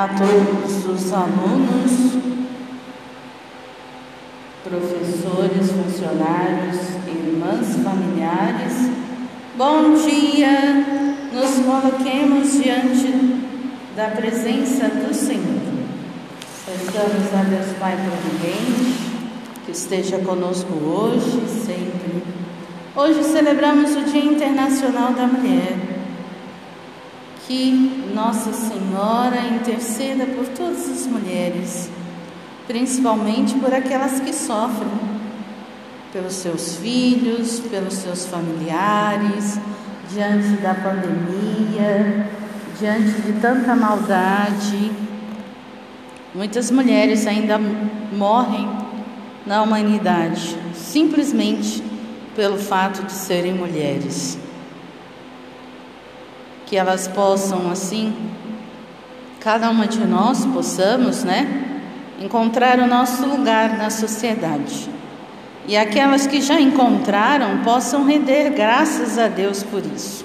a todos os alunos, professores, funcionários, irmãs, familiares. Bom dia! Nos coloquemos diante da presença do Senhor. Peçamos a Deus Pai Providente que esteja conosco hoje e sempre. Hoje celebramos o Dia Internacional da Mulher. Que Nossa Senhora interceda por todas as mulheres, principalmente por aquelas que sofrem, pelos seus filhos, pelos seus familiares, diante da pandemia, diante de tanta maldade. Muitas mulheres ainda morrem na humanidade, simplesmente pelo fato de serem mulheres que elas possam assim, cada uma de nós possamos, né, encontrar o nosso lugar na sociedade. E aquelas que já encontraram possam render graças a Deus por isso.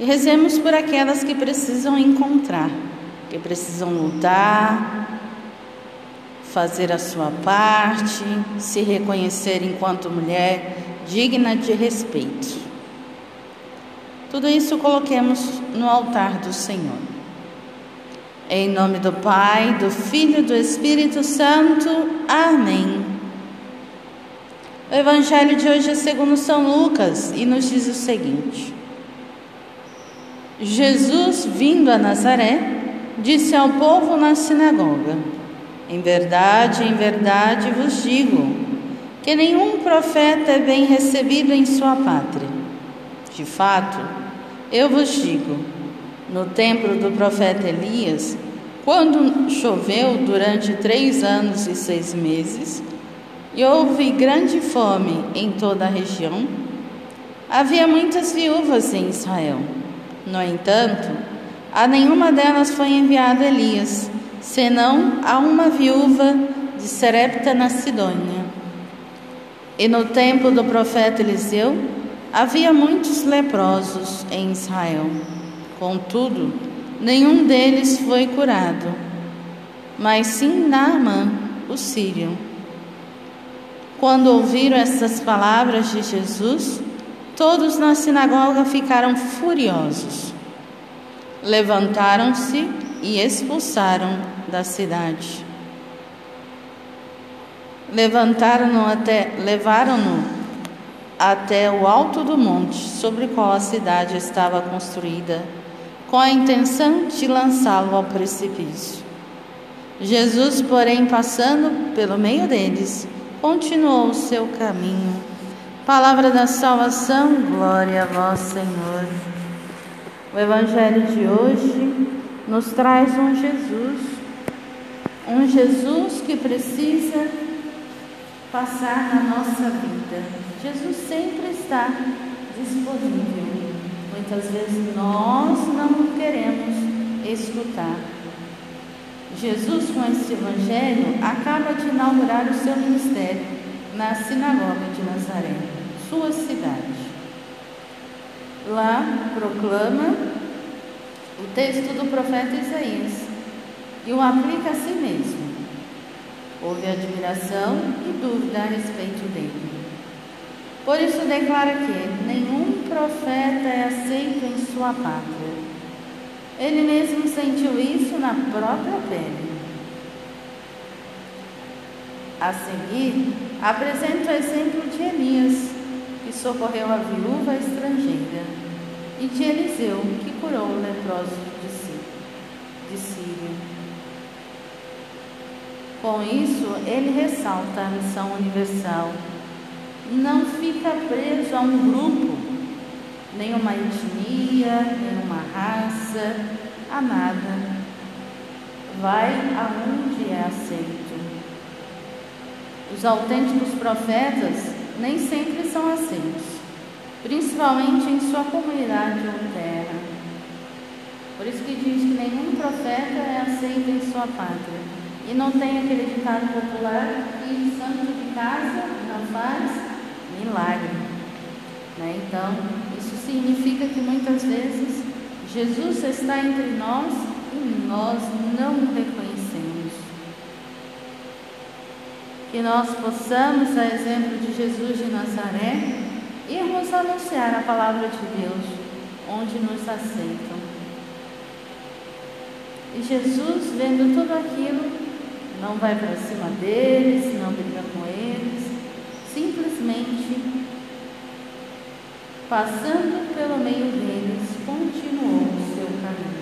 E rezemos por aquelas que precisam encontrar, que precisam lutar, fazer a sua parte, se reconhecer enquanto mulher digna de respeito. Tudo isso coloquemos no altar do Senhor. Em nome do Pai, do Filho e do Espírito Santo. Amém. O Evangelho de hoje é segundo São Lucas e nos diz o seguinte: Jesus, vindo a Nazaré, disse ao povo na sinagoga: Em verdade, em verdade vos digo, que nenhum profeta é bem recebido em sua pátria. De fato, eu vos digo: no templo do profeta Elias, quando choveu durante três anos e seis meses, e houve grande fome em toda a região, havia muitas viúvas em Israel. No entanto, a nenhuma delas foi enviado Elias, senão a uma viúva de Serepta na Sidônia. E no tempo do profeta Eliseu, Havia muitos leprosos em Israel, contudo, nenhum deles foi curado, mas sim Naamã, o sírio. Quando ouviram essas palavras de Jesus, todos na sinagoga ficaram furiosos. Levantaram-se e expulsaram da cidade. Levantaram-no até, levaram-no até o alto do monte sobre qual a cidade estava construída, com a intenção de lançá-lo ao precipício. Jesus, porém, passando pelo meio deles, continuou o seu caminho. Palavra da salvação, glória a vós, Senhor. O Evangelho de hoje nos traz um Jesus, um Jesus que precisa passar na nossa vida Jesus sempre está disponível. Muitas vezes nós não queremos escutar. Jesus, com esse evangelho, acaba de inaugurar o seu ministério na sinagoga de Nazaré, sua cidade. Lá proclama o texto do profeta Isaías e o aplica a si mesmo. Houve admiração e dúvida a respeito dele. Por isso declara que nenhum profeta é aceito em sua pátria. Ele mesmo sentiu isso na própria pele. A seguir, apresenta o exemplo de Elias, que socorreu a viúva estrangeira, e de Eliseu, que curou o leproso de Síria. Com isso, ele ressalta a missão universal não fica preso a um grupo, nenhuma etnia, nenhuma raça, a nada. Vai aonde é aceito. Os autênticos profetas nem sempre são aceitos, principalmente em sua comunidade ou terra. Por isso que diz que nenhum profeta é aceito em sua pátria. E não tem aquele ditado popular que santo de casa não faz milagre. Né? Então, isso significa que muitas vezes Jesus está entre nós e nós não o reconhecemos. Que nós possamos, a exemplo de Jesus de Nazaré, irmos anunciar a palavra de Deus onde nos aceitam. E Jesus, vendo tudo aquilo, não vai para cima deles, não briga com eles, simplesmente passando pelo meio deles, continuou o seu caminho.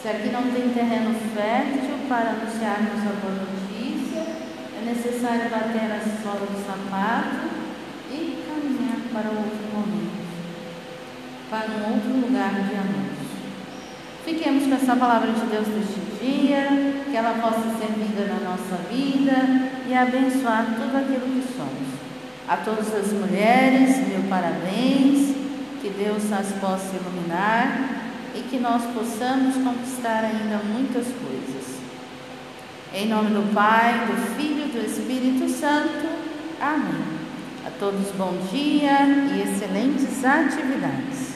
Se aqui não tem terreno fértil para anunciarmos a boa notícia, é necessário bater a sola do sapato e caminhar para outro momento, para um outro lugar de anúncio. Fiquemos com essa palavra de Deus neste dia, que ela possa ser vida na nossa vida e abençoar tudo aquilo que somos. A todas as mulheres, meu parabéns, que Deus as possa iluminar e que nós possamos conquistar ainda muitas coisas. Em nome do Pai, do Filho e do Espírito Santo. Amém. A todos bom dia e excelentes atividades.